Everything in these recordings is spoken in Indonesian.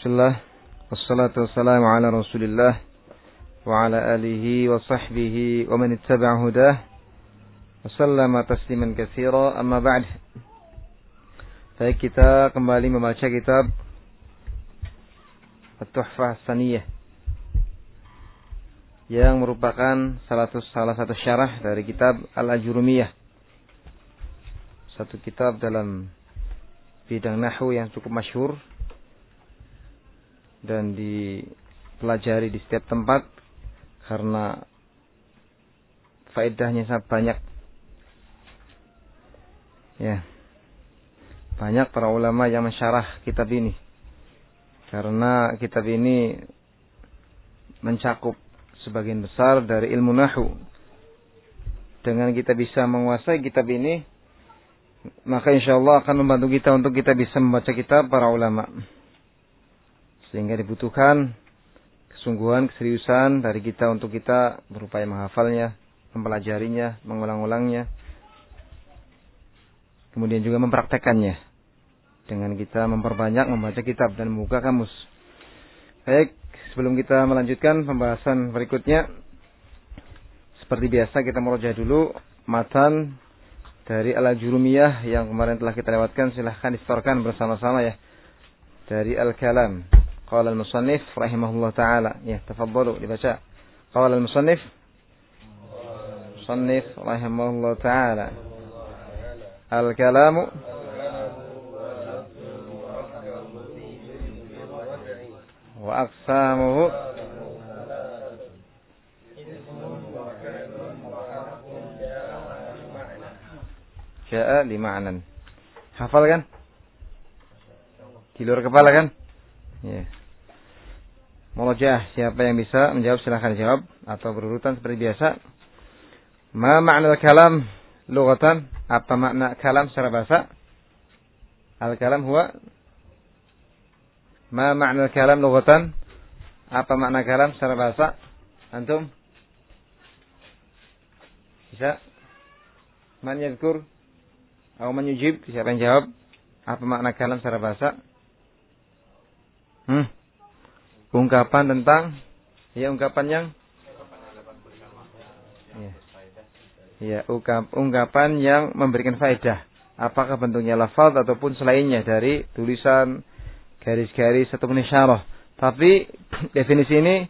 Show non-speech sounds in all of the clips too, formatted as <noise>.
Bismillah Wassalatu wassalamu ala rasulillah Wa ala alihi wa sahbihi Wa man ittaba'a hudah. Wassalamu tasliman kathira Amma ba'd. Baik kita kembali membaca kitab At-Tuhfah Saniyah Yang merupakan salah satu, salah satu syarah dari kitab Al-Ajurumiyah Satu kitab dalam bidang nahu yang cukup masyhur dan dipelajari di setiap tempat karena faedahnya sangat banyak. Ya. Banyak para ulama yang mensyarah kitab ini. Karena kitab ini mencakup sebagian besar dari ilmu nahu. Dengan kita bisa menguasai kitab ini, maka insya Allah akan membantu kita untuk kita bisa membaca kitab para ulama. Sehingga dibutuhkan kesungguhan, keseriusan dari kita untuk kita berupaya menghafalnya, mempelajarinya, mengulang-ulangnya. Kemudian juga mempraktekannya. Dengan kita memperbanyak membaca kitab dan membuka kamus. Baik, sebelum kita melanjutkan pembahasan berikutnya. Seperti biasa kita meroja dulu matan dari Al-Jurumiyah yang kemarin telah kita lewatkan silahkan distorkan bersama-sama ya. Dari Al-Kalam. Qala al-musannif rahimahullah taala. Ya, tafadhalu dibaca. Qala al-musannif musannif rahimahullah taala. Al-kalamu wa aqsamuhu jaa li ma'nan. Hafal kan? Kilur kepala kan? Ya. Yeah. Mulajah, siapa yang bisa menjawab silahkan jawab atau berurutan seperti biasa. Ma makna kalam lughatan? Apa makna kalam secara bahasa? Al-kalam huwa Ma makna kalam lughatan? Apa makna kalam secara bahasa? Antum? Bisa? Man? Atau man yujib? Siapa yang jawab? Apa makna kalam secara bahasa? Hmm? Ungkapan tentang ya ungkapan yang? Ya, ungkap, ungkapan yang memberikan faedah. Apakah bentuknya lafaz ataupun selainnya dari tulisan garis-garis atau isyarah. Tapi <clears throat> definisi ini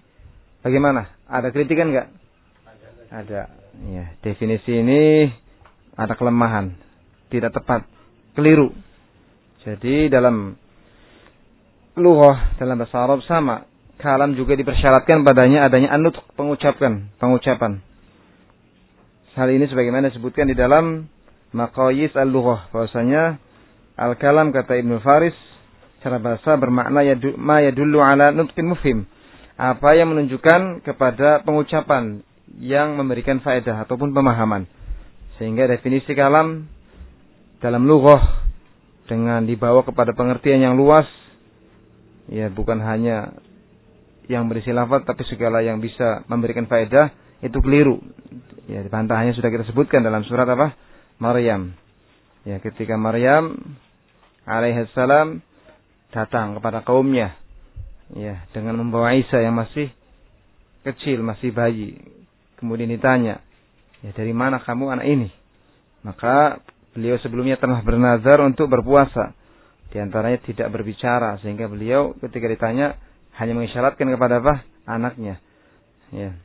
bagaimana? Ada kritikan enggak ada. Ya definisi ini ada kelemahan. Tidak tepat. Keliru. Jadi dalam lughah dalam bahasa Arab sama kalam juga dipersyaratkan padanya adanya anut pengucapkan, pengucapan. Hal ini sebagaimana disebutkan di dalam Maqayis al-Lughah bahwasanya al-kalam kata Ibnu Faris cara bahasa bermakna yadu, ma yadullu ala nutqin mufhim. Apa yang menunjukkan kepada pengucapan yang memberikan faedah ataupun pemahaman. Sehingga definisi kalam dalam lughah dengan dibawa kepada pengertian yang luas ya bukan hanya yang berisi lafaz tapi segala yang bisa memberikan faedah itu keliru. Ya, bantahannya sudah kita sebutkan dalam surat apa? Maryam. Ya, ketika Maryam alaihissalam datang kepada kaumnya ya dengan membawa Isa yang masih kecil, masih bayi. Kemudian ditanya, "Ya, dari mana kamu anak ini?" Maka beliau sebelumnya telah bernazar untuk berpuasa. Di antaranya tidak berbicara sehingga beliau ketika ditanya hanya mengisyaratkan kepada apa? Anaknya. Ya.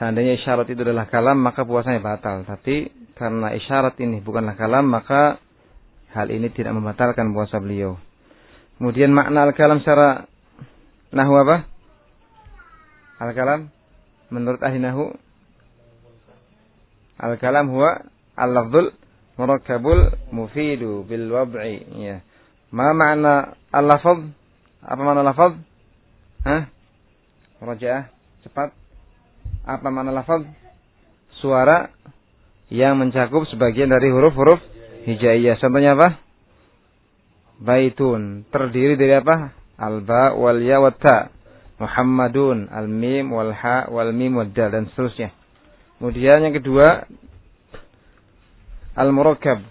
Seandainya isyarat itu adalah kalam, maka puasanya batal. Tapi karena isyarat ini bukanlah kalam, maka hal ini tidak membatalkan puasa beliau. Kemudian makna al-kalam secara nahu apa? Al-kalam menurut ahli nahu Al-kalam huwa al-lafzul murakkabul mufidu bil wad'i. Ya. Ma makna al-lafz? Apa mana lafaz? Hah? Rajaah, cepat. Apa mana lafaz? Suara yang mencakup sebagian dari huruf-huruf hijaiyah. Contohnya apa? Baitun. Terdiri dari apa? Al-ba wal ya wa ta. Muhammadun, al-mim wal ha wal mim wal dal dan seterusnya. Kemudian yang kedua al-murakkab.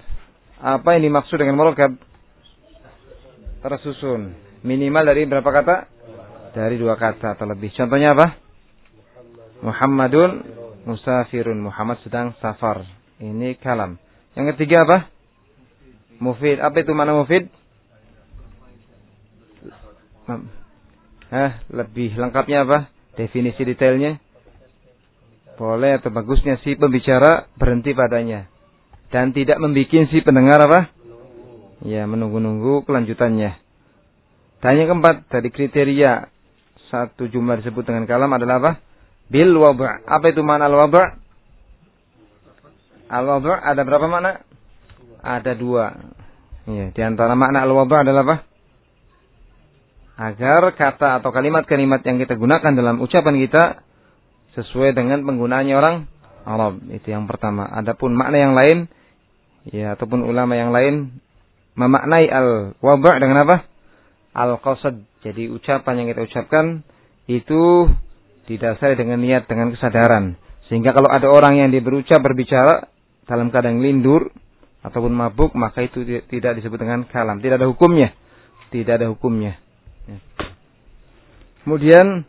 Apa yang dimaksud dengan murakkab? Tersusun Minimal dari berapa kata? Dari dua kata atau lebih. Contohnya apa? Muhammadun musafirun. Muhammad sedang safar. Ini kalam. Yang ketiga apa? Mufid. Apa itu mana mufid? Hah, lebih lengkapnya apa? Definisi detailnya? Boleh atau bagusnya si pembicara berhenti padanya. Dan tidak membuat si pendengar apa? Ya, menunggu-nunggu kelanjutannya. Dan yang keempat, dari kriteria satu jumlah disebut dengan kalam adalah apa? Bil waba. Apa itu makna al waba? Al waba ada berapa makna? Ada dua. Ya, di antara makna al waba adalah apa? Agar kata atau kalimat-kalimat yang kita gunakan dalam ucapan kita sesuai dengan penggunaannya orang Arab. Itu yang pertama. Adapun makna yang lain, ya ataupun ulama yang lain memaknai al waba dengan apa? Al qasad. Jadi ucapan yang kita ucapkan itu didasari dengan niat dengan kesadaran. Sehingga kalau ada orang yang dia berucap berbicara dalam keadaan lindur ataupun mabuk maka itu tidak disebut dengan kalam. Tidak ada hukumnya. Tidak ada hukumnya. Ya. Kemudian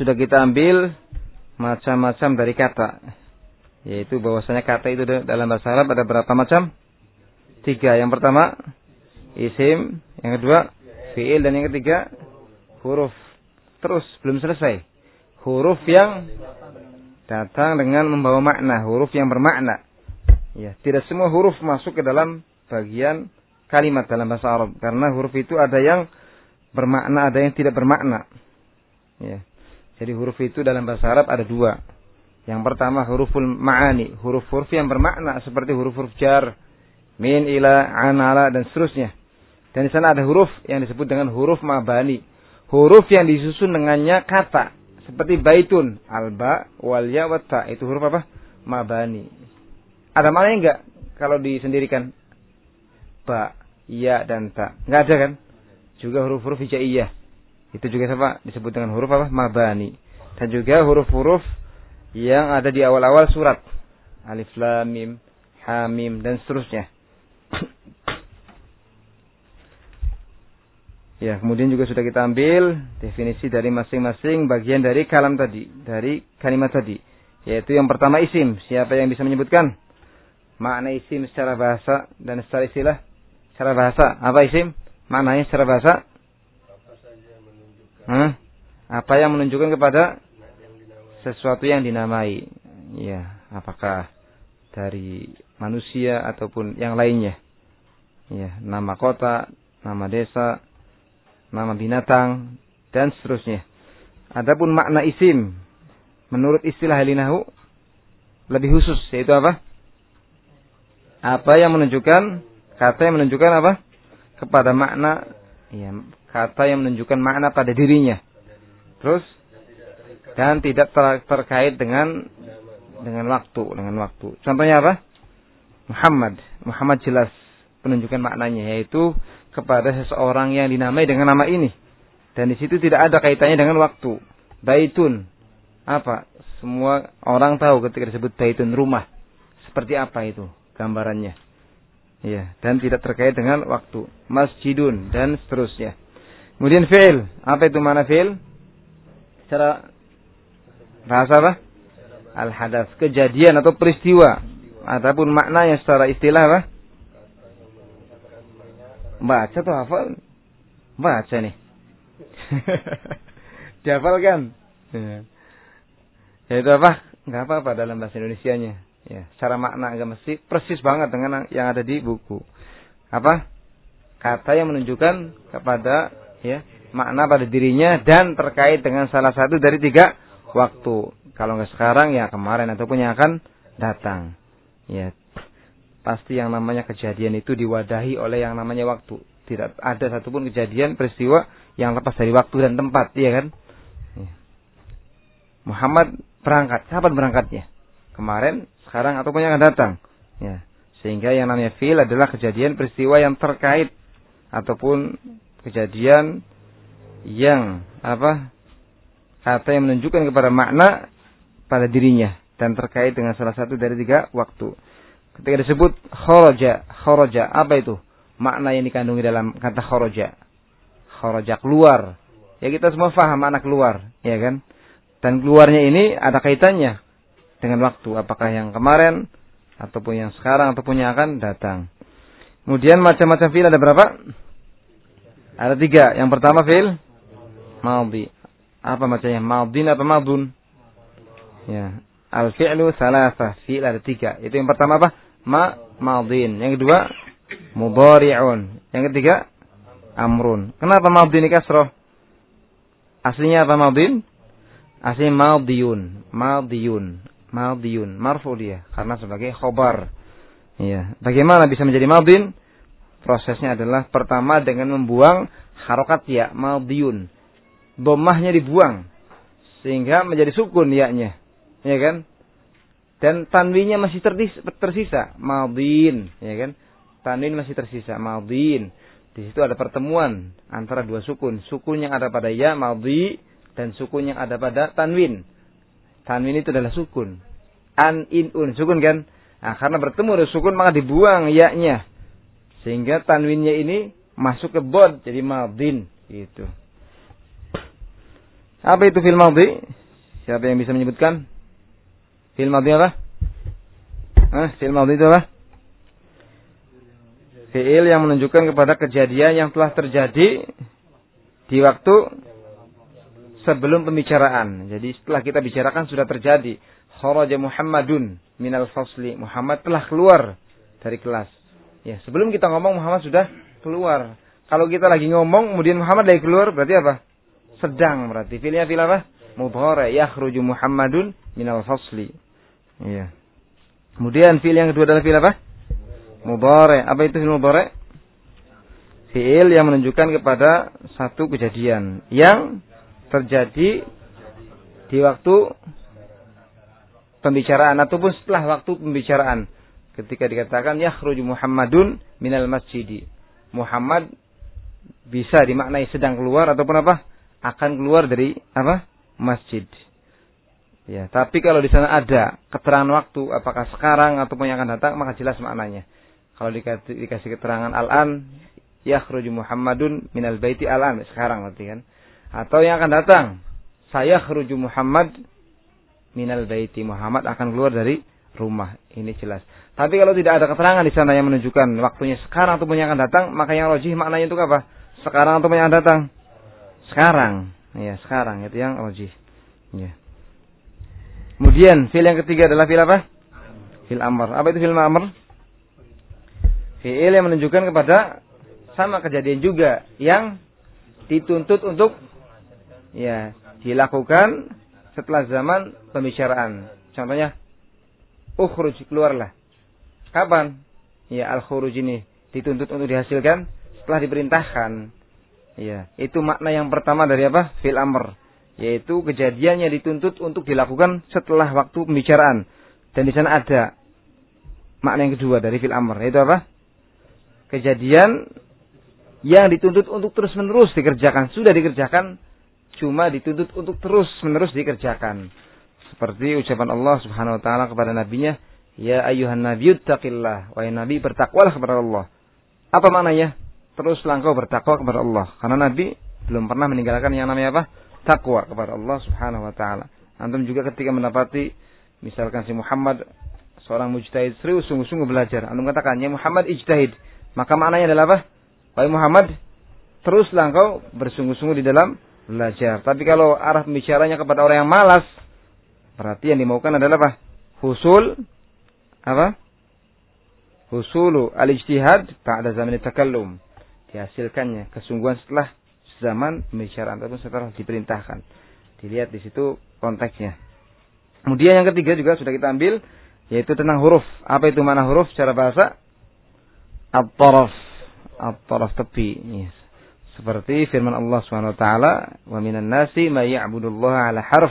sudah kita ambil macam-macam dari kata. Yaitu bahwasanya kata itu dalam bahasa Arab ada berapa macam? Tiga. Yang pertama isim, yang kedua fiil dan yang ketiga huruf. Terus belum selesai. Huruf yang datang dengan membawa makna, huruf yang bermakna. Ya, tidak semua huruf masuk ke dalam bagian kalimat dalam bahasa Arab karena huruf itu ada yang bermakna, ada yang tidak bermakna. Ya. Jadi huruf itu dalam bahasa Arab ada dua. Yang pertama huruful ma'ani, huruf-huruf yang bermakna seperti huruf-huruf jar, min, ila, anala dan seterusnya. Dan di sana ada huruf yang disebut dengan huruf mabani. Huruf yang disusun dengannya kata. Seperti baitun, alba, wal ya, wata. Itu huruf apa? Mabani. Ada maknanya enggak kalau disendirikan? Ba, ya, dan ta. Enggak ada kan? Juga huruf-huruf hijaiyah. Itu juga apa? Disebut dengan huruf apa? Mabani. Dan juga huruf-huruf yang ada di awal-awal surat. Alif lam mim, ha mim dan seterusnya. Ya, kemudian juga sudah kita ambil definisi dari masing-masing bagian dari kalam tadi, dari kalimat tadi. Yaitu yang pertama isim. Siapa yang bisa menyebutkan? Makna isim secara bahasa dan secara istilah. Secara bahasa. Apa isim? Maknanya secara bahasa? Hah? Apa yang menunjukkan kepada sesuatu yang dinamai. Ya, apakah dari manusia ataupun yang lainnya. Ya, nama kota, nama desa, nama binatang dan seterusnya. Adapun makna isim menurut istilah halinahu lebih khusus yaitu apa? Apa yang menunjukkan kata yang menunjukkan apa? Kepada makna ya, kata yang menunjukkan makna pada dirinya. Terus dan tidak ter terkait dengan dengan waktu, dengan waktu. Contohnya apa? Muhammad. Muhammad jelas penunjukan maknanya yaitu kepada seseorang yang dinamai dengan nama ini. Dan di situ tidak ada kaitannya dengan waktu. Baitun. Apa? Semua orang tahu ketika disebut baitun rumah. Seperti apa itu gambarannya. Ya, dan tidak terkait dengan waktu. Masjidun dan seterusnya. Kemudian fi'il. Apa itu mana fi'il? Secara bahasa apa? Al-hadas. Kejadian atau peristiwa. Ataupun maknanya secara istilah apa? Baca tuh hafal? Baca nih. <laughs> Dihafalkan. Ya. Itu apa? Enggak apa-apa dalam bahasa Indonesianya. Ya, secara makna enggak mesti persis banget dengan yang ada di buku. Apa? Kata yang menunjukkan kepada ya makna pada dirinya dan terkait dengan salah satu dari tiga waktu. Kalau nggak sekarang ya kemarin ataupun yang akan datang. Ya pasti yang namanya kejadian itu diwadahi oleh yang namanya waktu. Tidak ada satupun kejadian peristiwa yang lepas dari waktu dan tempat, ya kan? Ya. Muhammad berangkat, kapan berangkatnya? Kemarin, sekarang ataupun yang akan datang. Ya. Sehingga yang namanya fil adalah kejadian peristiwa yang terkait ataupun kejadian yang apa kata yang menunjukkan kepada makna pada dirinya dan terkait dengan salah satu dari tiga waktu. Ketika disebut khoroja, khoroja apa itu? Makna yang dikandungi dalam kata khoroja. kharaja keluar. Ya kita semua faham anak keluar, ya kan? Dan keluarnya ini ada kaitannya dengan waktu. Apakah yang kemarin, ataupun yang sekarang, ataupun yang akan datang. Kemudian macam-macam fil ada berapa? Ada tiga. Yang pertama fil maldi. Apa macamnya? Maldin apa maldun? Ya. Al-fi'lu salasa. Fi'il ada tiga. Itu yang pertama apa? Ma maldin. Yang kedua mudhari'un. Yang ketiga amrun. Kenapa maldin ini kasroh? Aslinya apa maldin? Aslinya maldiyun. Maldiyun. Maldiyun. Marfu dia. Karena sebagai khobar. Ya. Bagaimana bisa menjadi maldin? Prosesnya adalah pertama dengan membuang harokat ya. Maldiyun. Bomahnya dibuang. Sehingga menjadi sukun ya-nya. Ya kan? Dan tanwinya masih tersisa. Maldin. Ya kan? Tanwin masih tersisa. Maldin. Di situ ada pertemuan antara dua sukun. Sukun yang ada pada ya maldi dan sukun yang ada pada tanwin. Tanwin itu adalah sukun. An in un sukun kan? Nah, karena bertemu dengan sukun maka dibuang ya-nya. Sehingga tanwinnya ini masuk ke bod jadi maldin itu. Apa itu fil maldi? Siapa yang bisa menyebutkan? Fil maldi apa? Ah, fil maldi itu apa? fiil yang menunjukkan kepada kejadian yang telah terjadi di waktu sebelum pembicaraan. Jadi setelah kita bicarakan sudah terjadi. Kharaja Muhammadun minal fasli. Muhammad telah keluar dari kelas. Ya, sebelum kita ngomong Muhammad sudah keluar. Kalau kita lagi ngomong kemudian Muhammad lagi keluar berarti apa? Sedang berarti. Fiilnya fiil apa? Mudhari yakhruju Muhammadun minal fasli. Ya. Kemudian fiil yang kedua adalah fiil apa? Mudhari. Apa itu fi'il mudhari? Fi'il yang menunjukkan kepada satu kejadian yang terjadi di waktu pembicaraan ataupun setelah waktu pembicaraan. Ketika dikatakan yakhruju Muhammadun minal masjidi. Muhammad bisa dimaknai sedang keluar ataupun apa? Akan keluar dari apa? Masjid. Ya, tapi kalau di sana ada keterangan waktu apakah sekarang ataupun yang akan datang maka jelas maknanya. Kalau dikasih, keterangan al-an, yakhruju Muhammadun minal baiti al-an. Sekarang nanti kan. Atau yang akan datang. Saya khruju Muhammad minal baiti. Muhammad akan keluar dari rumah. Ini jelas. Tapi kalau tidak ada keterangan di sana yang menunjukkan waktunya sekarang ataupun yang akan datang, maka yang rojih maknanya itu apa? Sekarang ataupun yang akan datang? Sekarang. Ya, sekarang itu yang rojih. Ya. Kemudian fil yang ketiga adalah fil apa? Fil amr. Apa itu fil amr? Fi'il yang menunjukkan kepada sama kejadian juga yang dituntut untuk ya dilakukan setelah zaman pembicaraan. Contohnya ukhruj keluarlah. Kapan? Ya al-khuruj ini dituntut untuk dihasilkan setelah diperintahkan. Ya, itu makna yang pertama dari apa? Fil amr, yaitu kejadian yang dituntut untuk dilakukan setelah waktu pembicaraan. Dan di sana ada makna yang kedua dari fil amr, yaitu apa? kejadian yang dituntut untuk terus-menerus dikerjakan. Sudah dikerjakan, cuma dituntut untuk terus-menerus dikerjakan. Seperti ucapan Allah Subhanahu wa taala kepada nabinya, "Ya ayuhan nabiyuttaqillah." Wahai nabi, bertakwalah kepada Allah. Apa maknanya? Teruslah engkau bertakwa kepada Allah. Karena nabi belum pernah meninggalkan yang namanya apa? Takwa kepada Allah Subhanahu wa taala. Antum juga ketika mendapati misalkan si Muhammad seorang mujtahid serius sungguh-sungguh belajar. Antum katakan, "Ya Muhammad ijtahid." Maka maknanya adalah apa? Wahai Muhammad, teruslah engkau bersungguh-sungguh di dalam belajar. Tapi kalau arah pembicaranya kepada orang yang malas, berarti yang dimaukan adalah apa? Husul apa? Husulu al-ijtihad ba'da zaman takallum. Dihasilkannya kesungguhan setelah zaman pembicaraan ataupun setelah diperintahkan. Dilihat di situ konteksnya. Kemudian yang ketiga juga sudah kita ambil yaitu tentang huruf. Apa itu mana huruf secara bahasa? at-taraf at-taraf tepi yes. seperti firman Allah Subhanahu wa taala wa minan nasi may ya'budullaha ala harf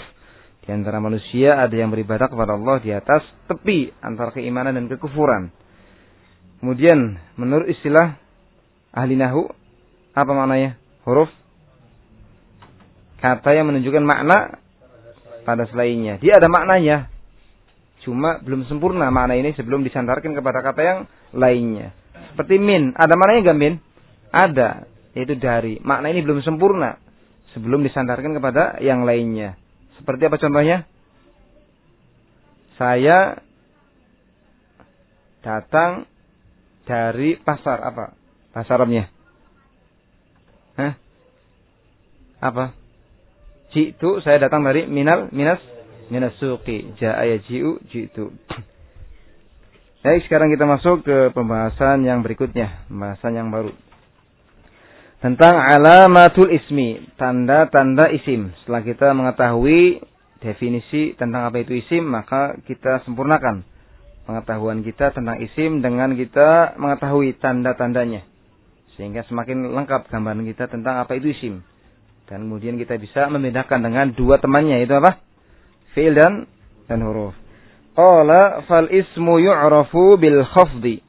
di antara manusia ada yang beribadah kepada Allah di atas tepi antara keimanan dan kekufuran kemudian menurut istilah ahli nahu apa maknanya huruf kata yang menunjukkan makna pada selainnya dia ada maknanya cuma belum sempurna makna ini sebelum disandarkan kepada kata yang lainnya seperti min. Ada maknanya enggak min? Ada. yaitu dari. Makna ini belum sempurna sebelum disandarkan kepada yang lainnya. Seperti apa contohnya? Saya datang dari pasar apa? Pasar Arabnya. Hah? Apa? Jitu saya datang dari minal minas minas suqi. Ja'a yaji'u jitu. Baik, sekarang kita masuk ke pembahasan yang berikutnya, pembahasan yang baru. Tentang alamatul ismi, tanda-tanda isim. Setelah kita mengetahui definisi tentang apa itu isim, maka kita sempurnakan pengetahuan kita tentang isim dengan kita mengetahui tanda-tandanya. Sehingga semakin lengkap gambaran kita tentang apa itu isim. Dan kemudian kita bisa membedakan dengan dua temannya, itu apa? Fi'il dan, dan huruf. Qala fal ismu yu'rafu bil khafdi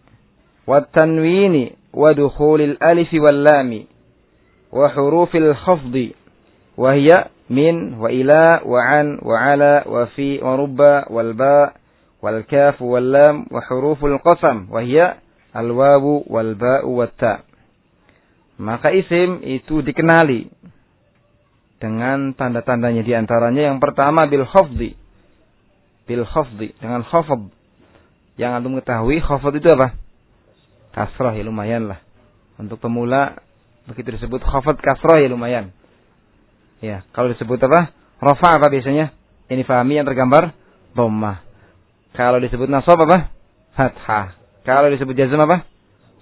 wa tanwini wa dukhulil alif wal lami wa hurufil khafdi wa hiya min wa ila wa an wa ala wa fi wa rubba wal ba wal kaf wal lam wa huruful qasam wa hiya al wawu wal ba'u wat ta maka isim itu dikenali dengan tanda-tandanya di antaranya yang pertama bil khafdi bil khafdi dengan khafd. Yang antum ketahui khafd itu apa? Kasrah ya lumayan lah. Untuk pemula begitu disebut khafd kasrah ya lumayan. Ya, kalau disebut apa? Rafa apa biasanya? Ini fahami yang tergambar dhammah. Kalau disebut nasab apa? Fathah. Kalau disebut jazm apa?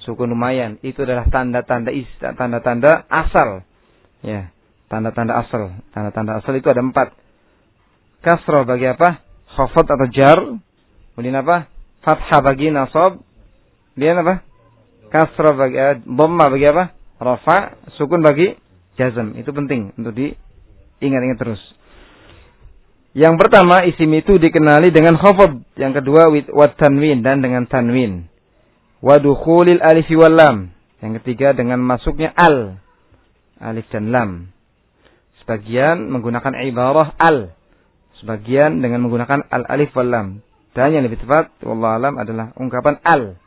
Sukun lumayan. Itu adalah tanda-tanda tanda-tanda asal. Ya, tanda-tanda asal. Tanda-tanda asal itu ada empat. Kasroh bagi apa? khafat atau jar. Kemudian apa? Fathah bagi nasab. Kemudian apa? Kasrah bagi eh, dhamma bagi apa? Rafa, sukun bagi jazm. Itu penting untuk diingat-ingat terus. Yang pertama isim itu dikenali dengan khafad, yang kedua wat tanwin dan dengan tanwin. Wa dukhulil alif wal lam. Yang ketiga dengan masuknya al. Alif dan lam. Sebagian menggunakan ibarah al Sebagian dengan menggunakan al-alif wal lam. Dan yang lebih tepat, wallah alam adalah ungkapan al.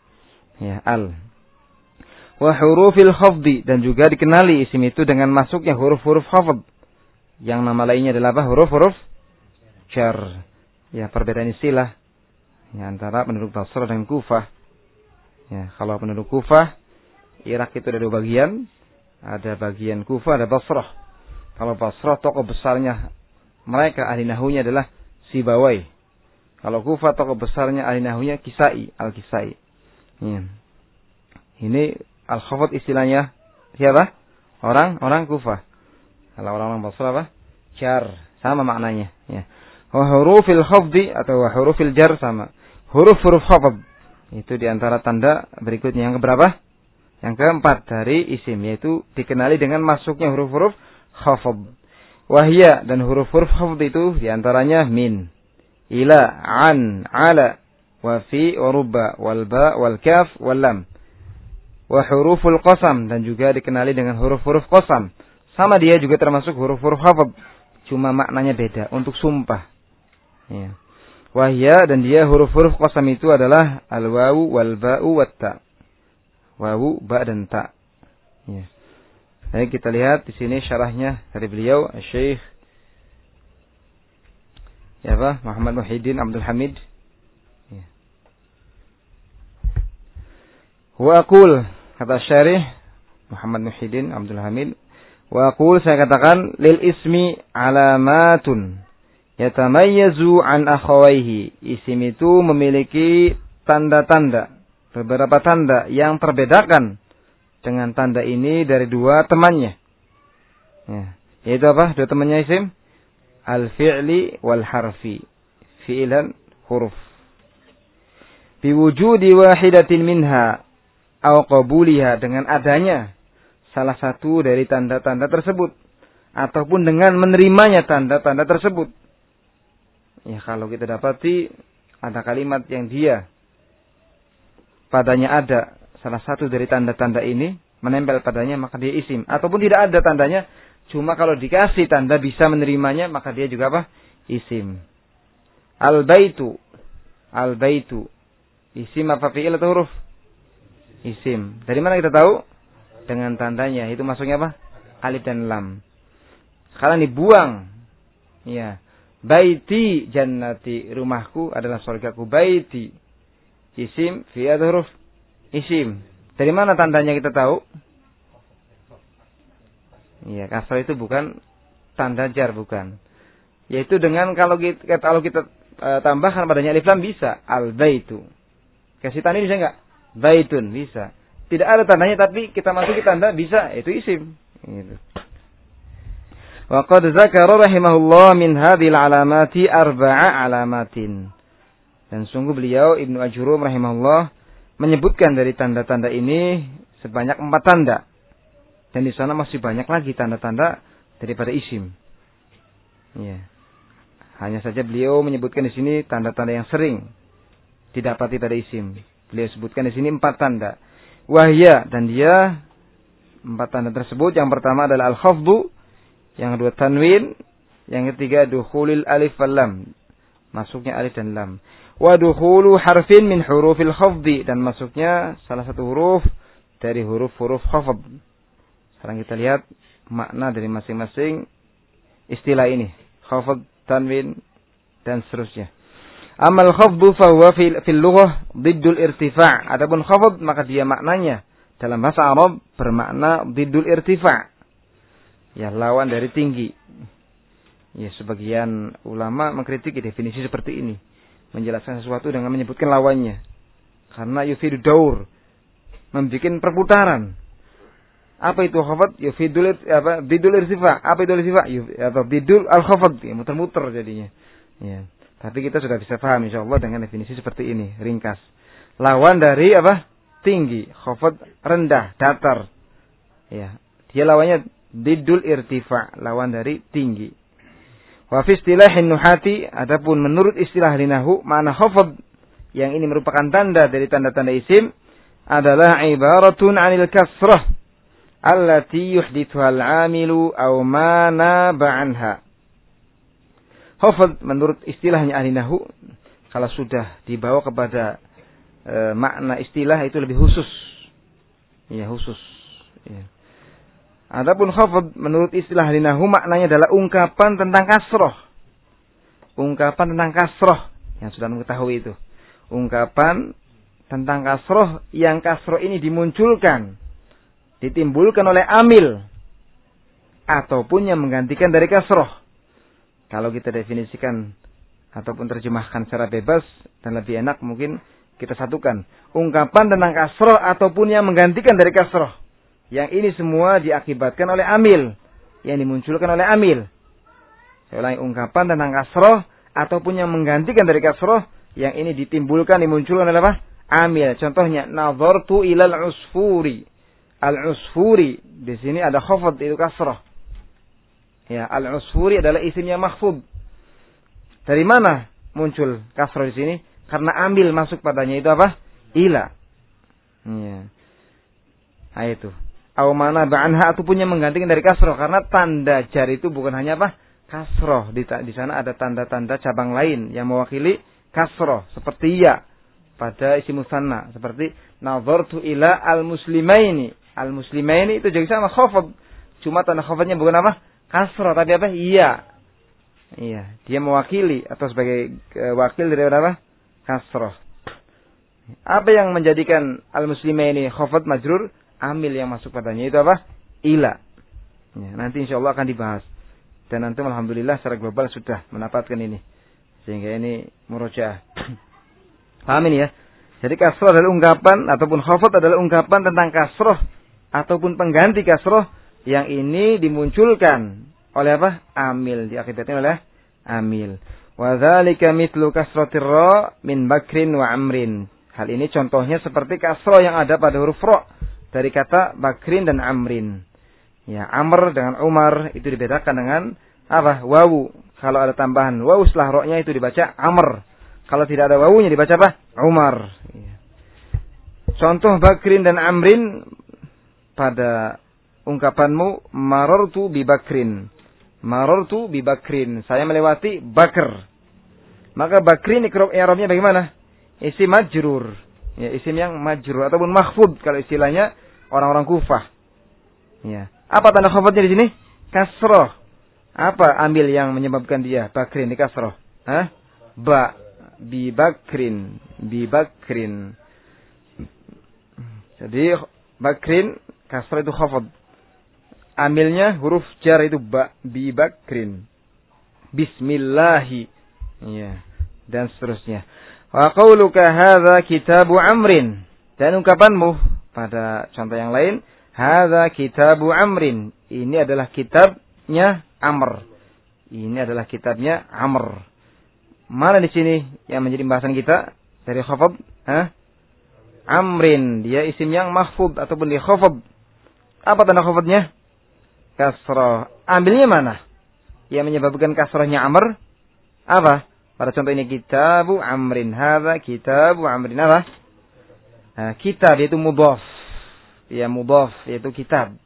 Ya, al. Wa hurufil khafdi. Dan juga dikenali isim itu dengan masuknya huruf-huruf khafd. Yang nama lainnya adalah apa? Huruf-huruf jar. Ya, perbedaan istilah. Ya, antara penduduk Basrah dan Kufah. Ya, kalau penduduk Kufah, Irak itu ada dua bagian. Ada bagian Kufah, ada Basrah. Kalau Basrah, tokoh besarnya mereka ahli nahunya adalah Sibawai. Kalau Kufa tokoh besarnya ahli nahunya Kisai, Al-Kisai. Ya. Ini Al-Khafat istilahnya siapa? Orang orang Kufa. Kalau orang-orang Basra apa? Jar, sama maknanya, ya. Wa hurufil khafdi atau wa hurufil jar sama. Huruf-huruf khafd itu di antara tanda berikutnya yang keberapa? Yang keempat dari isim yaitu dikenali dengan masuknya huruf-huruf khafd. Wahya dan huruf-huruf hafd itu di antaranya min, ila, an, ala, wa fi, wa rubba, wal ba, wal kaf, wal lam. Wa huruful qasam dan juga dikenali dengan huruf-huruf qasam. Sama dia juga termasuk huruf-huruf hafd. Cuma maknanya beda untuk sumpah. Ya. Wahya dan dia huruf-huruf qasam itu adalah al-wawu wal ba'u wat ta. Wawu, ba dan ta. Ya. Baik kita lihat di sini syarahnya dari beliau Syekh ya apa Muhammad Muhyiddin Abdul Hamid. Ya. Wa kata syarih Muhammad Muhyiddin Abdul Hamid wa saya katakan lil ismi alamatun yatamayyazu an akhawaihi. Isim itu memiliki tanda-tanda beberapa tanda yang terbedakan dengan tanda ini dari dua temannya. Ya. Yaitu apa? Dua temannya isim? Al-fi'li wal harfi. Fi'lan huruf. Biwujudi wahidatin minha. Au qabuliha. Dengan adanya salah satu dari tanda-tanda tersebut. Ataupun dengan menerimanya tanda-tanda tersebut. Ya kalau kita dapati ada kalimat yang dia padanya ada salah satu dari tanda-tanda ini menempel padanya maka dia isim ataupun tidak ada tandanya cuma kalau dikasih tanda bisa menerimanya maka dia juga apa isim al baitu al baitu isim apa fi'il atau huruf isim dari mana kita tahu dengan tandanya. Itu masuknya apa? Alif dan lam. Sekarang dibuang. Ya. Baiti jannati. Rumahku adalah surgaku. Baiti. Isim fi huruf isim. Dari mana tandanya kita tahu? Iya, kasrah itu bukan tanda jar bukan. Yaitu dengan kalau kita kalau kita uh, tambahkan padanya alif lam bisa al baitu. Kasih tanda bisa enggak? Baitun bisa. Tidak ada tandanya tapi kita masuki tanda bisa itu isim. Gitu. Wa qad zakara rahimahullah min hadhil alamati arba'a alamatin. Dan sungguh beliau Ibnu Ajurum rahimahullah menyebutkan dari tanda-tanda ini sebanyak empat tanda. Dan di sana masih banyak lagi tanda-tanda daripada isim. Ya. Hanya saja beliau menyebutkan di sini tanda-tanda yang sering didapati pada isim. Beliau sebutkan di sini empat tanda. Wahya dan dia empat tanda tersebut yang pertama adalah al-khafdu, yang kedua tanwin, yang ketiga dukhulil alif wal lam. Masuknya alif dan lam. Wa dukhulu harfin min hurufil khafdi dan masuknya salah satu huruf dari huruf-huruf khafd. Sekarang kita lihat makna dari masing-masing istilah ini. Khafd, tanwin, dan seterusnya. Amal khafdu fahuwa fil, lughah diddul irtifa' Adapun khafd maka dia maknanya dalam bahasa Arab bermakna diddul irtifa' Ya, lawan dari tinggi. Ya, sebagian ulama mengkritik definisi seperti ini. Menjelaskan sesuatu dengan menyebutkan lawannya. Karena yufidu daur. Membuat perputaran. Apa itu khafat? Yufidul apa? Bidul irtifa. Apa itu irtifa? Apa bidul al khafat? Ya, muter-muter jadinya. Ya. Tapi kita sudah bisa paham insyaallah dengan definisi seperti ini, ringkas. Lawan dari apa? Tinggi, khafat rendah, datar. Ya. Dia lawannya bidul irtifa, lawan dari tinggi. Wa fi istilahin nuhati, adapun menurut istilah linahu, mana khafat yang ini merupakan tanda dari tanda-tanda isim adalah ibaratun anil kasrah allati yuhdithuha al-amilu aw ma naba anha. Hafad menurut istilahnya ahli nahu kalau sudah dibawa kepada e, makna istilah itu lebih khusus. Ya, khusus. Ya. Adapun khafad menurut istilah ahli nahu maknanya adalah ungkapan tentang kasroh. Ungkapan tentang kasroh yang sudah mengetahui itu. Ungkapan tentang kasroh yang kasroh ini dimunculkan ditimbulkan oleh amil ataupun yang menggantikan dari kasroh. Kalau kita definisikan ataupun terjemahkan secara bebas dan lebih enak mungkin kita satukan. Ungkapan tentang kasroh ataupun yang menggantikan dari kasroh. Yang ini semua diakibatkan oleh amil. Yang dimunculkan oleh amil. Ulangi ungkapan tentang kasroh ataupun yang menggantikan dari kasroh. Yang ini ditimbulkan, dimunculkan oleh apa? Amil. Contohnya, nazartu ilal usfuri Al-Usfuri. Di sini ada khafad itu kasrah. Ya, Al-Usfuri adalah isimnya mahfud. Dari mana muncul kasrah di sini? Karena ambil masuk padanya itu apa? Ila. Ya. Nah, itu. Aw mana ba'anha itu punya menggantikan dari kasroh karena tanda jar itu bukan hanya apa kasroh di, di sana ada tanda-tanda cabang lain yang mewakili kasroh seperti ya pada isi musanna seperti nazartu ila al muslimaini al muslimaini itu jadi sama khafad. Cuma tanda khafadnya bukan apa? Kasrah tapi apa? Iya. Iya, dia mewakili atau sebagai uh, wakil dari apa? Kasrah. Apa yang menjadikan al muslimaini khafad majrur? Amil yang masuk padanya itu apa? Ila. Ya, nanti insya Allah akan dibahas. Dan nanti alhamdulillah secara global sudah mendapatkan ini. Sehingga ini murojaah. <clears throat> Paham ini ya? Jadi kasroh adalah ungkapan ataupun khafat adalah ungkapan tentang kasroh ataupun pengganti kasroh yang ini dimunculkan oleh apa? Amil. Diakibatkan oleh amil. Wadzalika mitlu kasrotir ra min bakrin wa amrin. Hal ini contohnya seperti kasroh yang ada pada huruf ro dari kata bakrin dan amrin. Ya, amr dengan umar itu dibedakan dengan apa? Wawu. Kalau ada tambahan wawu setelah ro-nya itu dibaca amr. Kalau tidak ada wawunya dibaca apa? Umar. Iya. Contoh Bakrin dan Amrin pada ungkapanmu marortu bi Bakrin. Marortu bi Bakrin. Saya melewati Bakr. Maka Bakrin Arabnya bagaimana? Isim majrur. Ya, isim yang majrur ataupun mahfud kalau istilahnya orang-orang Kufah. Ya. Apa tanda khafadnya di sini? Kasroh. Apa ambil yang menyebabkan dia bakrin di kasroh? Hah? Ba. Bi bakrin. Bi bakrin. Jadi bakrin kasroh itu khafad. Ambilnya huruf jar itu ba. Bi bakrin. Bismillahi. Ya. Dan seterusnya. Wa qawluka hadha kitabu amrin. Dan ungkapanmu pada contoh yang lain, hadza kitabu amrin. Ini adalah kitabnya Amr. Ini adalah kitabnya Amr. Mana di sini yang menjadi pembahasan kita dari khafab? Hah? Amrin, dia isim yang mahfud ataupun di khafab. Apa tanda khafabnya? Kasrah. Ambilnya mana? Yang menyebabkan kasrahnya Amr? Apa? Pada contoh ini kitabu Amrin. Hadza kitabu Amrin. Apa? Nah, kitab yaitu mudhaf. Ya mudhaf yaitu kitab.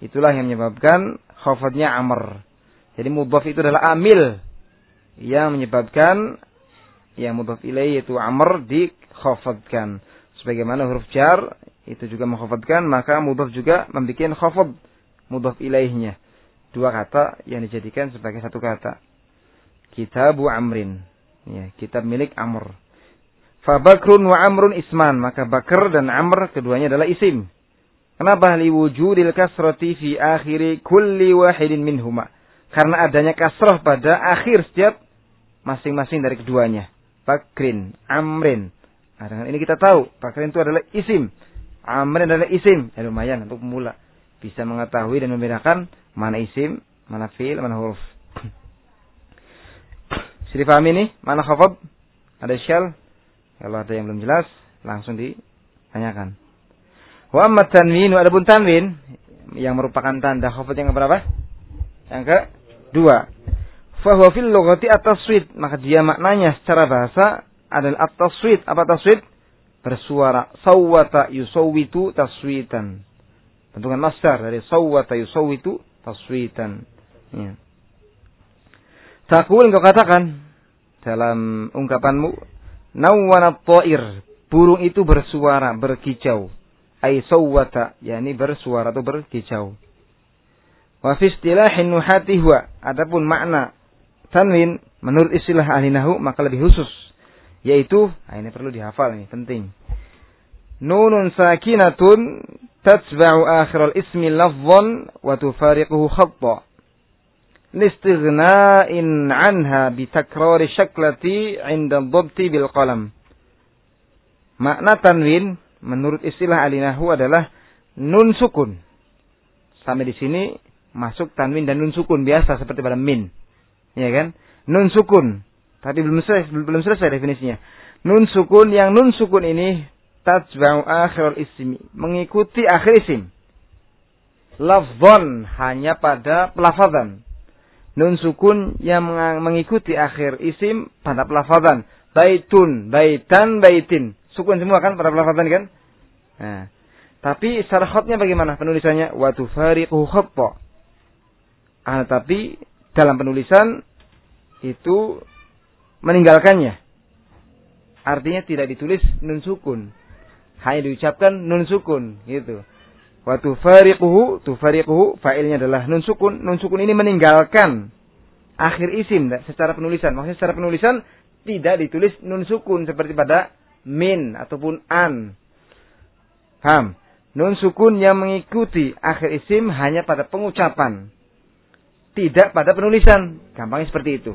Itulah yang menyebabkan khafadnya amr. Jadi mudhaf itu adalah amil yang menyebabkan yang mudhaf ilaih yaitu amr dikhafadkan. Sebagaimana huruf jar itu juga menghafadkan, maka mudhaf juga membuat khafad mudhaf ilaihnya. Dua kata yang dijadikan sebagai satu kata. Kitabu amrin. Ya, kitab milik Amr. Fabakrun wa Amrun isman. Maka Bakr dan Amr keduanya adalah isim. Kenapa? Liwujudil kasrati fi akhiri kulli wahidin minhuma. Karena adanya kasrah pada akhir setiap masing-masing dari keduanya. Bakrin, Amrin. Nah, dengan ini kita tahu, Bakrin itu adalah isim. Amrin adalah isim. Ya lumayan untuk pemula. Bisa mengetahui dan membedakan mana isim, mana fi'il, mana huruf. Sudah paham ini? Mana khafab? Ada syal? Kalau ada yang belum jelas, langsung ditanyakan. Wa amma tanwin, adapun tanwin yang merupakan tanda khafat yang berapa? Yang ke dua. Fahuwa fil lughati at-taswid, maka dia maknanya secara bahasa adalah at-taswid. Apa taswid? Bersuara. Sawwata yusawwitu taswitan. Bentukan masdar dari sawwata yusawwitu taswitan. Ya. Takul engkau katakan dalam ungkapanmu Nawana ta'ir. Burung itu bersuara, berkicau. Ay sawwata, yakni bersuara atau berkicau. Wa fi istilahin nuhati huwa. Adapun makna tanwin menurut istilah ahli nahu maka lebih khusus yaitu nah ini perlu dihafal ini penting. Nunun sakinatun tatba'u akhir al-ismi lafdhan wa tufariquhu khatta listighna'in anha bitakrari syaklati inda dhabti bil qalam. Makna tanwin menurut istilah alinahu adalah nun sukun. Sampai di sini masuk tanwin dan nun sukun biasa seperti pada min. Ya kan? Nun sukun. Tapi belum selesai, belum selesai definisinya. Nun sukun yang nun sukun ini tajba'u akhirul ismi, mengikuti akhir isim. Lafzon hanya pada pelafazan nun sukun yang mengikuti akhir isim pada pelafazan. Baitun, baitan, baitin. Sukun semua kan pada pelafazan kan? Nah, tapi secara bagaimana penulisannya? Wa tufariquhu khatta. Ah, tapi dalam penulisan itu meninggalkannya. Artinya tidak ditulis nun sukun. Hanya diucapkan nun sukun gitu. Wa tufariquhu, tufariquhu fa'ilnya adalah nun sukun. Nun sukun ini meninggalkan akhir isim secara penulisan. Maksudnya secara penulisan tidak ditulis nun sukun seperti pada min ataupun an. Paham? Nun sukun yang mengikuti akhir isim hanya pada pengucapan. Tidak pada penulisan. Gampangnya seperti itu.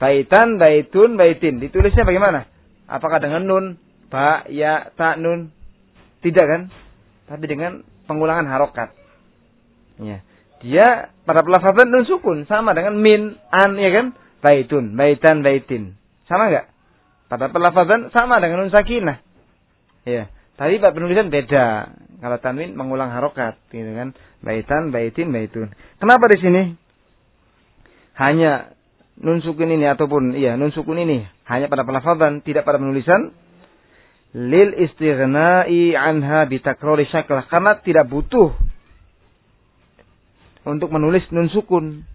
Baitan, baitun, baitin. Ditulisnya bagaimana? Apakah dengan nun, ba, ya, ta, nun? Tidak kan? Tapi dengan pengulangan harokat. Ya. Dia pada pelafazan nun sukun sama dengan min, an ya kan? Baitun, baitan, baitin. Sama enggak? Pada pelafazan sama dengan nun sakinah. Ya. Tapi pada penulisan beda. Kalau tanwin mengulang harokat, gitu kan? Baitan, baitin, baitun. Kenapa di sini hanya nun sukun ini ataupun iya nun sukun ini hanya pada pelafazan, tidak pada penulisan? Lil istighna'i anha bitakrori syaklah karena tidak butuh untuk menulis nun sukun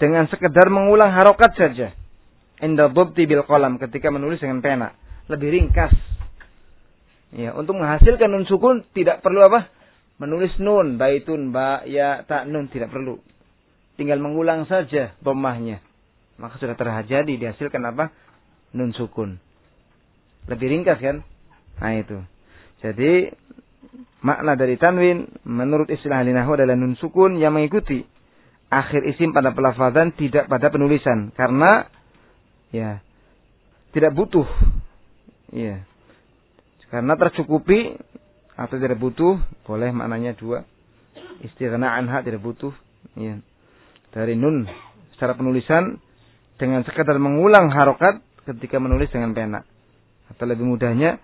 dengan sekedar mengulang harokat saja inda dhabti bil qalam ketika menulis dengan pena lebih ringkas ya untuk menghasilkan nun sukun tidak perlu apa menulis nun, baitun, ba, ya, tak, nun, tidak perlu. Tinggal mengulang saja domahnya. Maka sudah terjadi dihasilkan apa? Nun sukun. Lebih ringkas kan? Nah itu. Jadi makna dari tanwin menurut istilah linahu adalah nun sukun yang mengikuti akhir isim pada pelafazan tidak pada penulisan. Karena ya tidak butuh. Ya karena tercukupi atau tidak butuh boleh maknanya dua. Istighna anha tidak butuh. Ya dari nun secara penulisan dengan sekadar mengulang harokat ketika menulis dengan pena atau lebih mudahnya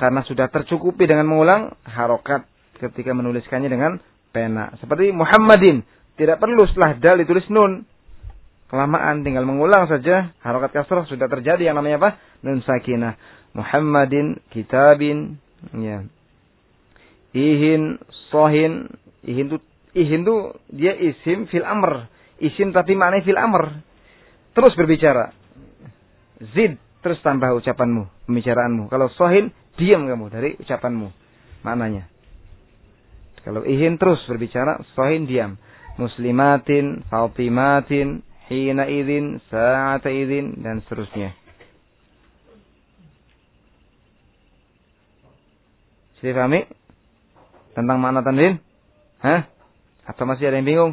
karena sudah tercukupi dengan mengulang harokat ketika menuliskannya dengan pena. Seperti Muhammadin. Tidak perlu setelah dal ditulis nun. Kelamaan tinggal mengulang saja harokat kasroh sudah terjadi yang namanya apa? Nun sakinah. Muhammadin kitabin ya. Ihin sohin. Ihin tu ihin tu dia isim fil amr. Isim tapi maknanya fil amr. Terus berbicara. Zid terus tambah ucapanmu pembicaraanmu kalau sohin diam kamu dari ucapanmu maknanya kalau ihin terus berbicara sohin diam muslimatin fatimatin hina idin saat idin dan seterusnya Sudah pahami? Tentang makna tanwin? Hah? Atau masih ada yang bingung?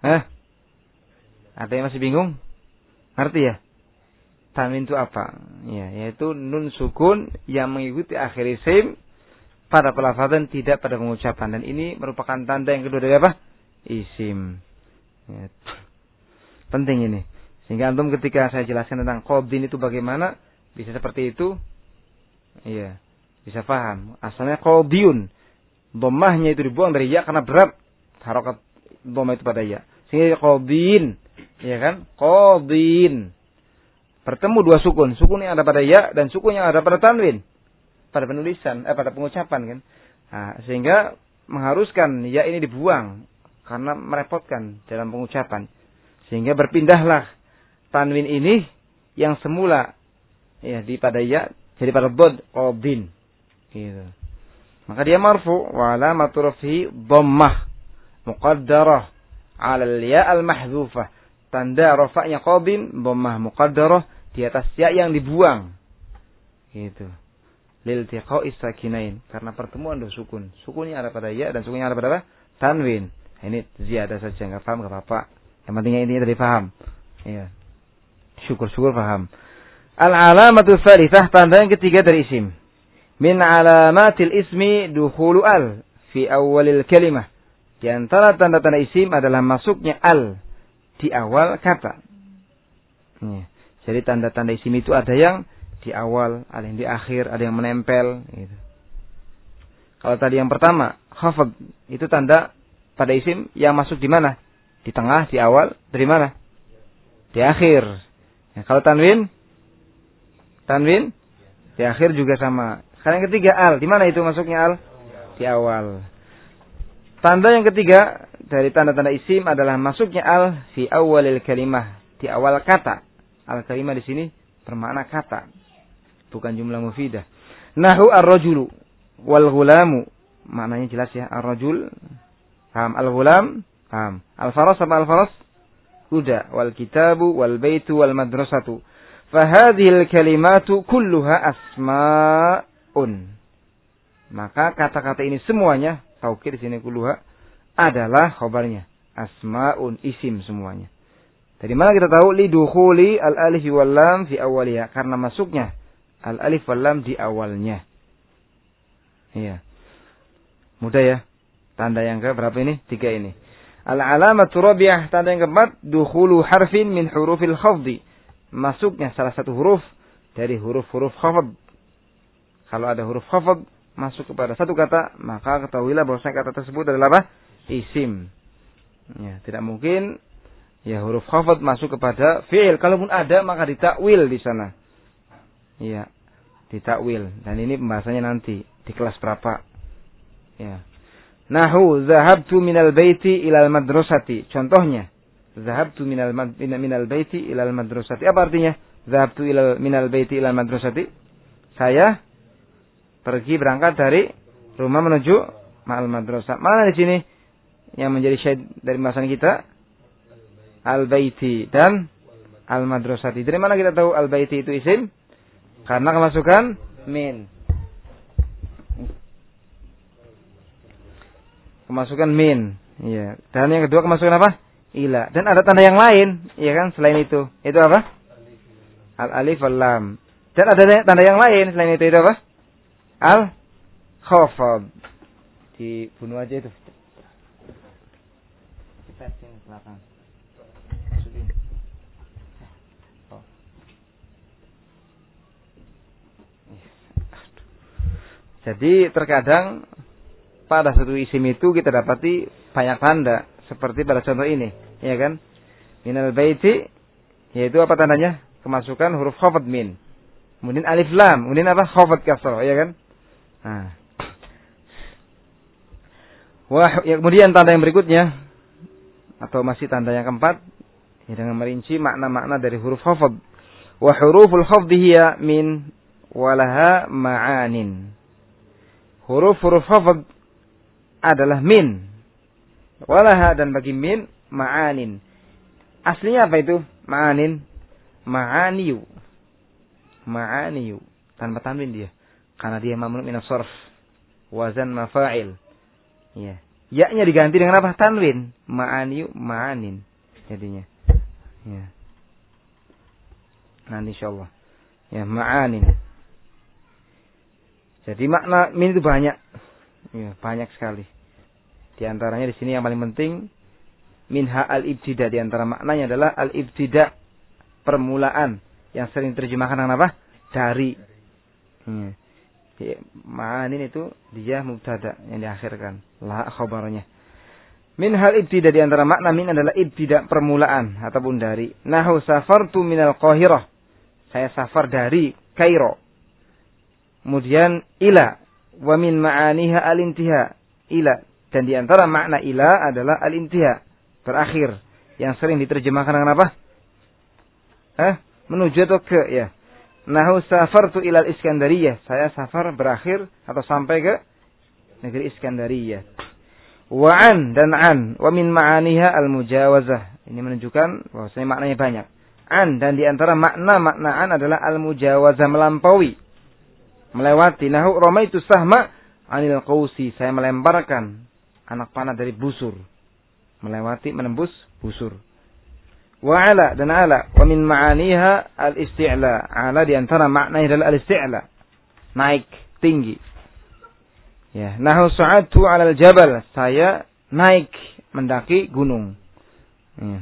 Hah? Ada yang masih bingung? Ngerti ya? Tanwin itu apa? Ya, yaitu nun sukun yang mengikuti akhir isim pada pelafazan tidak pada pengucapan dan ini merupakan tanda yang kedua dari apa? Isim. Ya. Penting ini. Sehingga antum ketika saya jelaskan tentang qobdin itu bagaimana bisa seperti itu. Iya. Bisa paham. Asalnya qadiyun. Domahnya itu dibuang dari ya karena berat harokat domah itu pada ya. Sehingga qadin. Ya kan? Qadin. Bertemu dua sukun. Sukun yang ada pada ya dan sukun yang ada pada tanwin. Pada penulisan, eh pada pengucapan kan. Nah, sehingga mengharuskan ya ini dibuang karena merepotkan dalam pengucapan. Sehingga berpindahlah tanwin ini yang semula ya di pada ya jadi pada bod qadin. Gitu. Maka dia marfu wa alamatu rafhi dhammah muqaddarah 'ala al-ya al-mahdhufah. Tanda rafa'nya qabin dhammah muqaddarah di atas ya yang dibuang. Gitu. Lil tiqa'i sakinain karena pertemuan dua sukun. Sukunnya ada pada ya dan sukunnya ada pada apa? Tanwin. Ini ziyadah saja enggak paham enggak apa-apa. Yang pentingnya ini tadi paham. Iya. Syukur-syukur paham. Al-alamatu tsalitsah tanda yang ketiga dari isim min alamatil ismi dukhulu al fi awalil kalimah. Di antara tanda-tanda isim adalah masuknya al di awal kata. Ya. Jadi tanda-tanda isim itu ada yang di awal, ada yang di akhir, ada yang menempel. Gitu. Kalau tadi yang pertama, khafad, itu tanda pada isim yang masuk di mana? Di tengah, di awal, dari mana? Di akhir. Ya, kalau tanwin, tanwin, di akhir juga sama. Sekarang yang ketiga al, di mana itu masuknya al? Di awal. Tanda yang ketiga dari tanda-tanda isim adalah masuknya al fi awalil kalimah, di awal kata. Al kalimah di sini bermakna kata, bukan jumlah mufidah. Nahu ar-rajulu wal ghulamu. Maknanya jelas ya, ar-rajul paham al-ghulam, paham. Al-faras apa al-faras? Kuda wal kitabu wal baitu wal madrasatu. Fahadhil kalimatu kulluha asma' un. Maka kata-kata ini semuanya, taukid di sini kuluha, adalah khobarnya. Asma'un isim semuanya. Dari mana kita tahu lidukhuli al-alif wal lam fi awaliha karena masuknya al-alif wal lam di awalnya. Iya. Mudah ya. Tanda yang ke berapa ini? Tiga ini. Al-alamatu rabi'ah tanda yang keempat dukhulu harfin min hurufil khafdi. Masuknya salah satu huruf dari huruf-huruf khafd kalau ada huruf khafad masuk kepada satu kata, maka ketahuilah bahwa kata tersebut adalah apa? Isim. Ya, tidak mungkin ya huruf khafad masuk kepada fi'il. Kalaupun ada maka ditakwil di sana. Ya, ditakwil. Dan ini pembahasannya nanti di kelas berapa. Ya. Nahu zahabtu minal baiti ilal madrasati. Contohnya, zahabtu minal minal baiti ilal madrasati. Apa artinya? Zahabtu ilal minal baiti ilal madrasati. Saya pergi berangkat dari Rumah menuju ma'al madrasah. Mana di sini yang menjadi syahid dari bahasan kita? Al-baiti dan al-madrasati. Dari mana kita tahu al-baiti itu isim? Karena kemasukan min. Kemasukan min. Iya. Dan yang kedua kemasukan apa? Ila. Dan ada tanda yang lain, iya kan? Selain itu. Itu apa? Al alif al lam. Dan ada tanda yang lain selain itu itu apa? Al khafad. Dibunuh aja itu. Kita sini belakang. Jadi terkadang pada satu isim itu kita dapati banyak tanda seperti pada contoh ini, ya kan? Minal baiti yaitu apa tandanya? Kemasukan huruf khafat min. Kemudian alif lam, kemudian apa? Khafat kasrah, ya kan? Nah. Wah, ya, kemudian tanda yang berikutnya atau masih tanda yang keempat ya dengan merinci makna-makna dari huruf khafat. Wa huruful khafdi hiya min walaha ma'anin huruf-huruf khafad adalah min. Walaha dan bagi min ma'anin. Aslinya apa itu? Ma'anin. Ma'aniyu. Ma'aniyu. Tanpa tanwin dia. Karena dia mamnu min sorf. Wazan mafa'il. Ya. Ya-nya diganti dengan apa? Tanwin. Ma'aniyu, ma'anin. Jadinya. Ya. Nanti insyaallah. Ya, ma'anin. Jadi makna min itu banyak. Ya, banyak sekali. Di antaranya di sini yang paling penting minha al-ibtida di antara maknanya adalah al-ibtida permulaan yang sering terjemahkan dengan apa? Dari. Ya. Itu dia mubtada yang diakhirkan. La khabarnya. Min hal ibtida di antara makna min adalah ibtida permulaan ataupun dari. Nahu safartu minal qahirah. Saya safar dari Kairo. Kemudian ila wa min ma'aniha al-intiha. Ila dan di antara makna ila adalah al-intiha, berakhir yang sering diterjemahkan dengan apa? Eh, menuju atau ke ya. Nahu safartu ilal Iskandariyah. Saya safar berakhir atau sampai ke negeri Iskandariyah. Wa'an dan an. Wa min ma'aniha al-mujawazah. Ini menunjukkan bahwasanya maknanya banyak. An dan di antara makna makna an adalah al-mujawazah melampaui melewati. Nahu itu sahma anil qausi. Saya melemparkan anak panah dari busur. Melewati menembus busur. Wa ala dan ala. Wa min ma'aniha al isti'la ala di antara maknanya adalah al isti'la naik tinggi. Ya nahu sa'atu ala al jabal. Saya naik mendaki gunung. Ya.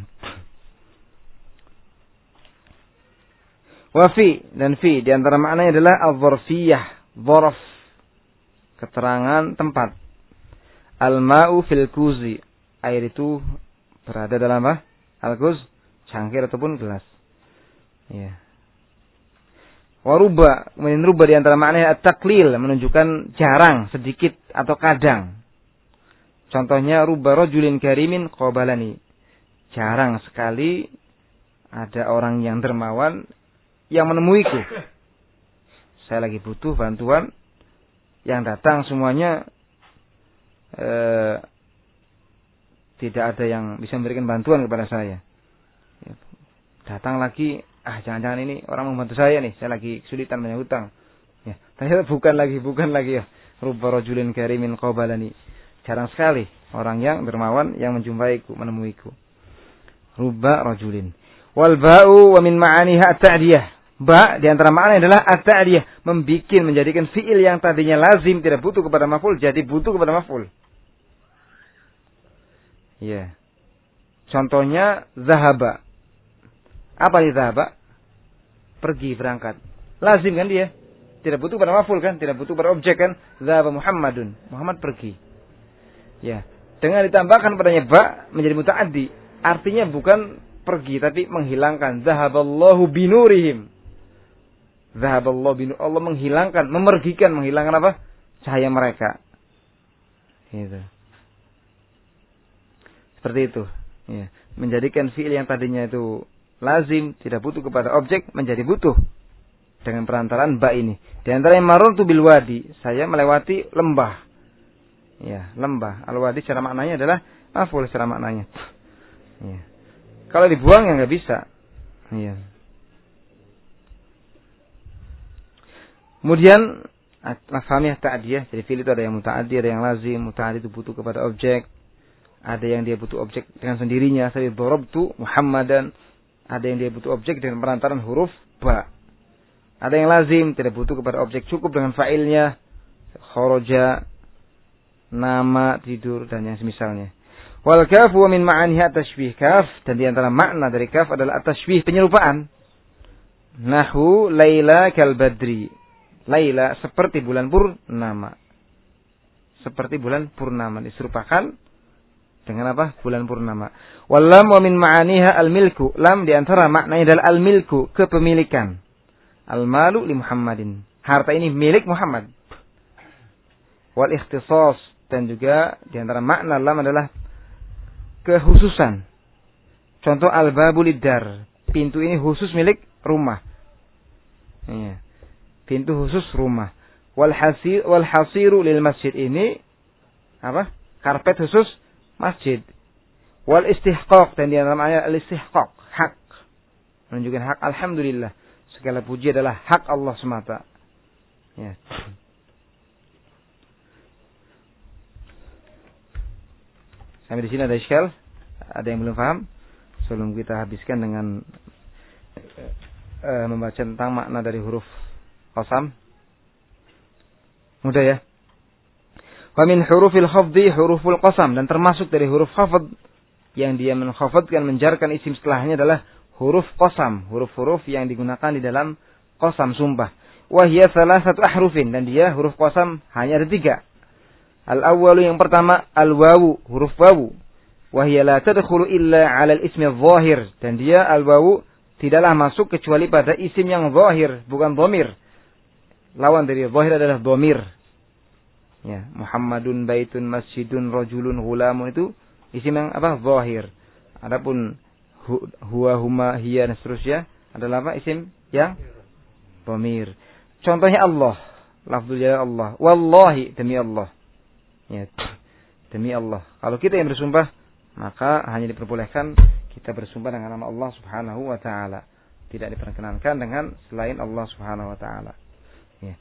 Wafi dan fi di antara maknanya adalah al-dzarfiyah, dzarf. Keterangan tempat. Al-ma'u fil kuzi. Air itu berada dalam apa? Al-kuz, cangkir ataupun gelas. Ya. Waruba, kemudian ruba di antara maknanya at-taklil, menunjukkan jarang, sedikit atau kadang. Contohnya ruba rojulin karimin qabalani. Jarang sekali ada orang yang dermawan yang menemuiku. Saya lagi butuh bantuan yang datang semuanya eh, tidak ada yang bisa memberikan bantuan kepada saya. Ya, datang lagi, ah jangan-jangan ini orang membantu saya nih, saya lagi kesulitan banyak hutang. Ya, ternyata bukan lagi, bukan lagi ya. Rubba rajulin karimin qabalani. Jarang sekali orang yang dermawan yang menjumpaiku, menemuiku. Rubba rajulin. Wal ba'u wa min ma'aniha at-ta'diyah. Ba di antara makna adalah at-ta'diyah, membuat menjadikan fiil yang tadinya lazim tidak butuh kepada maf'ul jadi butuh kepada maf'ul. Ya. Contohnya zahaba. Apa itu zahaba? Pergi berangkat. Lazim kan dia? Tidak butuh pada maf'ul kan? Tidak butuh pada objek kan? Zahaba Muhammadun. Muhammad pergi. Ya. Dengan ditambahkan padanya ba menjadi mutaaddi. Artinya bukan pergi tapi menghilangkan. Zahaballahu binurihim. Zahaballah bin Allah menghilangkan, memergikan, menghilangkan apa? Cahaya mereka. Gitu. Seperti itu. Ya. Menjadikan fiil yang tadinya itu lazim, tidak butuh kepada objek, menjadi butuh. Dengan perantaraan ba ini. Di antara yang marun tu bil wadi. Saya melewati lembah. Ya, lembah. Al-wadi secara maknanya adalah maf'ul secara maknanya. Ya. Kalau dibuang ya nggak bisa. Ya. Kemudian mafhamiyah ta'diyah. Jadi fi'il itu ada yang muta'addi, ada yang lazim. Muta'addi itu butuh kepada objek. Ada yang dia butuh objek dengan sendirinya. Saya darabtu Muhammadan. Ada yang dia butuh objek dengan perantaran huruf ba. Ada yang lazim, tidak butuh kepada objek cukup dengan fa'ilnya. Khoroja, nama, tidur, dan yang semisalnya. Wal kafu min ma'aniha tashbih kaf. Dan di antara makna dari kaf adalah tashbih penyerupaan. Nahu Laila kal badri. Laila seperti bulan purnama. Seperti bulan purnama. Diserupakan dengan apa? Bulan purnama. Walam wa min ma'aniha al-milku. Lam di antara maknanya adalah al-milku, kepemilikan. Al-malu li Muhammadin. Harta ini milik Muhammad. Wal ikhtisas dan juga di antara makna lam adalah kekhususan. Contoh al-babul idar. Pintu ini khusus milik rumah. Iya. Pintu khusus rumah. Wal hasir wal hasiru lil masjid ini apa? Karpet khusus masjid. Wal istihqaq dan di namanya al istihqaq, hak. Menunjukkan hak alhamdulillah. Segala puji adalah hak Allah semata. Ya. Sampai di sini ada iskal? Ada yang belum paham? Sebelum kita habiskan dengan uh, membaca tentang makna dari huruf qasam. Mudah ya? Wa min hurufil khafdi huruful qasam dan termasuk dari huruf khafd yang dia menkhafadkan menjarkan isim setelahnya adalah huruf qasam, huruf-huruf yang digunakan di dalam qasam sumpah. Wahia salah satu ahrufin dan dia huruf qasam hanya ada tiga. Al awalu yang pertama al wawu huruf wawu. Wahia la tadkhulu illa ala al ismi zahir dan dia al wawu tidaklah masuk kecuali pada isim yang zahir bukan domir. Lawan dari zahir adalah domir Ya, Muhammadun baitun masjidun rajulun gulamun itu isim yang apa? Zahir. Adapun hu, huwa huma hiya dan seterusnya adalah apa? Isim yang dhamir. Contohnya Allah. Lafzul jalal Allah. Wallahi demi Allah. Ya, demi Allah. Kalau kita yang bersumpah, maka hanya diperbolehkan kita bersumpah dengan nama Allah Subhanahu wa taala. Tidak diperkenankan dengan selain Allah Subhanahu wa taala. Ya.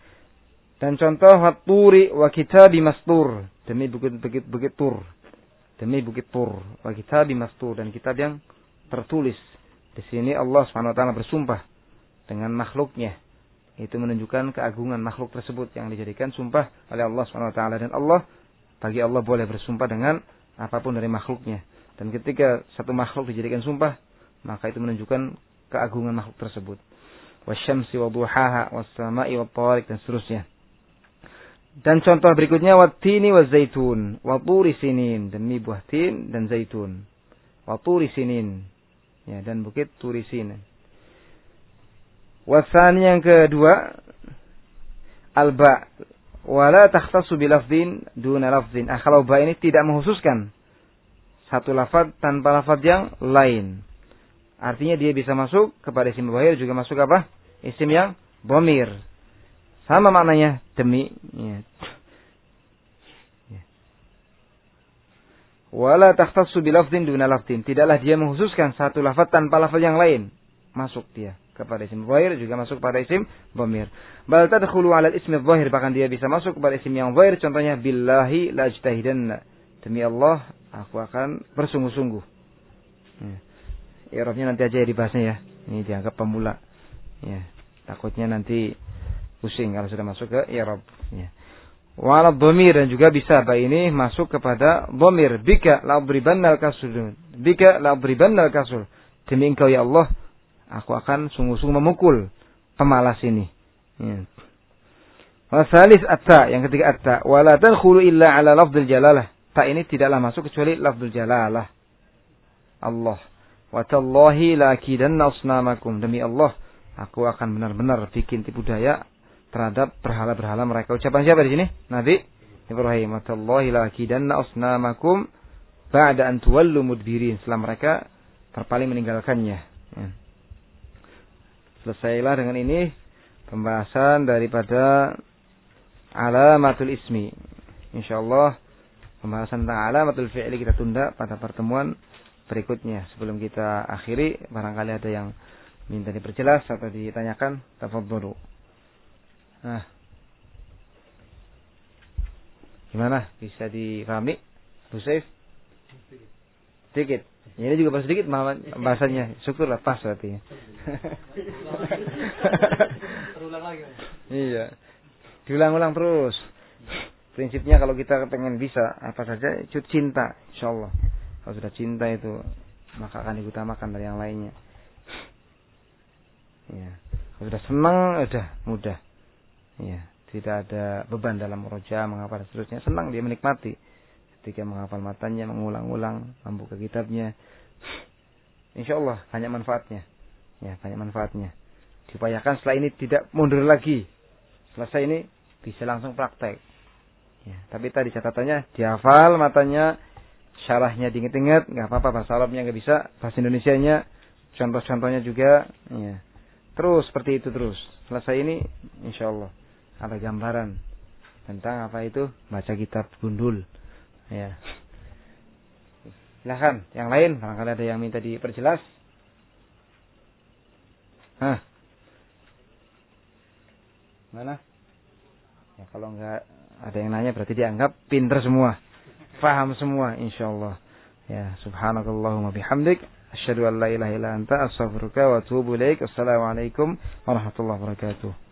Dan contoh waturi wa kitabi mastur. Demi bukit-bukit bukit tur. Demi bukit tur. Wa kitabi mastur. Dan kitab yang tertulis. Di sini Allah SWT bersumpah dengan makhluknya. Itu menunjukkan keagungan makhluk tersebut yang dijadikan sumpah oleh Allah SWT. Dan Allah, bagi Allah boleh bersumpah dengan apa pun dari makhluknya. Dan ketika satu makhluk dijadikan sumpah, maka itu menunjukkan keagungan makhluk tersebut. Wasyamsi wa duhaha, wassama'i wa tariq, dan seterusnya. Dan contoh berikutnya watini wa zaitun, waturi sinin demi buah tin dan zaitun. Waturi sinin. Ya, dan bukit turi sinin. Wasani yang kedua alba wala takhtasu bilafdin duna lafdin. Ah, kalau ba ini tidak menghususkan satu lafaz tanpa lafaz yang lain. Artinya dia bisa masuk kepada isim bahir juga masuk apa? Isim yang bomir. Sama maknanya demi. Ya. ya. Wala takhtassu bilafdin duna lafdin. Tidaklah dia menghususkan satu lafaz tanpa lafaz yang lain. Masuk dia kepada isim zahir juga masuk pada isim dhamir. Bal tadkhulu 'ala al-ismi zahir bahkan dia bisa masuk kepada isim yang zahir contohnya billahi la ajtahidanna. Demi Allah aku akan bersungguh-sungguh. Ya. Irobnya nanti aja ya dibahasnya ya. Ini dianggap pemula. Ya. Takutnya nanti pusing kalau sudah masuk ke i'rab. Ya. Wa dhamir dan juga bisa ba ini masuk kepada dhamir bika la adribanna al-kasul. Bika la adribanna al-kasul. Demi engkau ya Allah, aku akan sungguh-sungguh memukul pemalas ini. Ya. Wasalis atta yang ketiga atta wala tadkhulu illa ala lafdzil jalalah. Ta ini tidaklah masuk kecuali lafdzul jalalah. Allah. Wa tallahi la akidanna asnamakum. Demi Allah, aku akan benar-benar bikin tipu daya terhadap berhala-berhala mereka. Ucapan siapa di sini? Nabi Ibrahim. Watallahi lakidanna asnamakum ba'da an tuwallu mudbirin. Setelah mereka terpaling meninggalkannya. Ya. Selesailah dengan ini pembahasan daripada alamatul ismi. Insyaallah pembahasan tentang alamatul fi'li kita tunda pada pertemuan berikutnya. Sebelum kita akhiri, barangkali ada yang minta diperjelas atau ditanyakan, tafadholu. Nah. Gimana? Bisa dipahami? Bu Saif? Sedikit. Ya, ini juga bahasa sedikit bahasanya. Syukurlah pas berarti. Terulang lagi. Iya. Diulang-ulang terus. Prinsipnya kalau kita pengen bisa apa saja, cut cinta, insyaallah. Kalau sudah cinta itu maka akan diutamakan dari yang lainnya. Ya. Kalau sudah senang, sudah mudah. Ya, tidak ada beban dalam roja menghafal seterusnya. Senang dia menikmati ketika menghafal matanya, mengulang-ulang, membuka kitabnya. Insya Allah banyak manfaatnya. Ya, banyak manfaatnya. Diupayakan setelah ini tidak mundur lagi. Selesai ini bisa langsung praktek. Ya, tapi tadi catatannya dihafal matanya, syarahnya diinget-inget, nggak apa-apa bahasa Arabnya nggak bisa, bahasa Indonesia-nya, contoh-contohnya juga, ya. Terus seperti itu terus. Selesai ini, insya Allah ada gambaran tentang apa itu baca kitab gundul. Ya. Silahkan, yang lain barangkali ada yang minta diperjelas. Hah? Mana? Ya kalau enggak ada yang nanya berarti dianggap pinter semua. Faham semua insyaallah. Ya, subhanakallahumma bihamdik asyhadu an la ilaha illa anta astaghfiruka wa atubu ilaik. Assalamualaikum warahmatullahi wabarakatuh.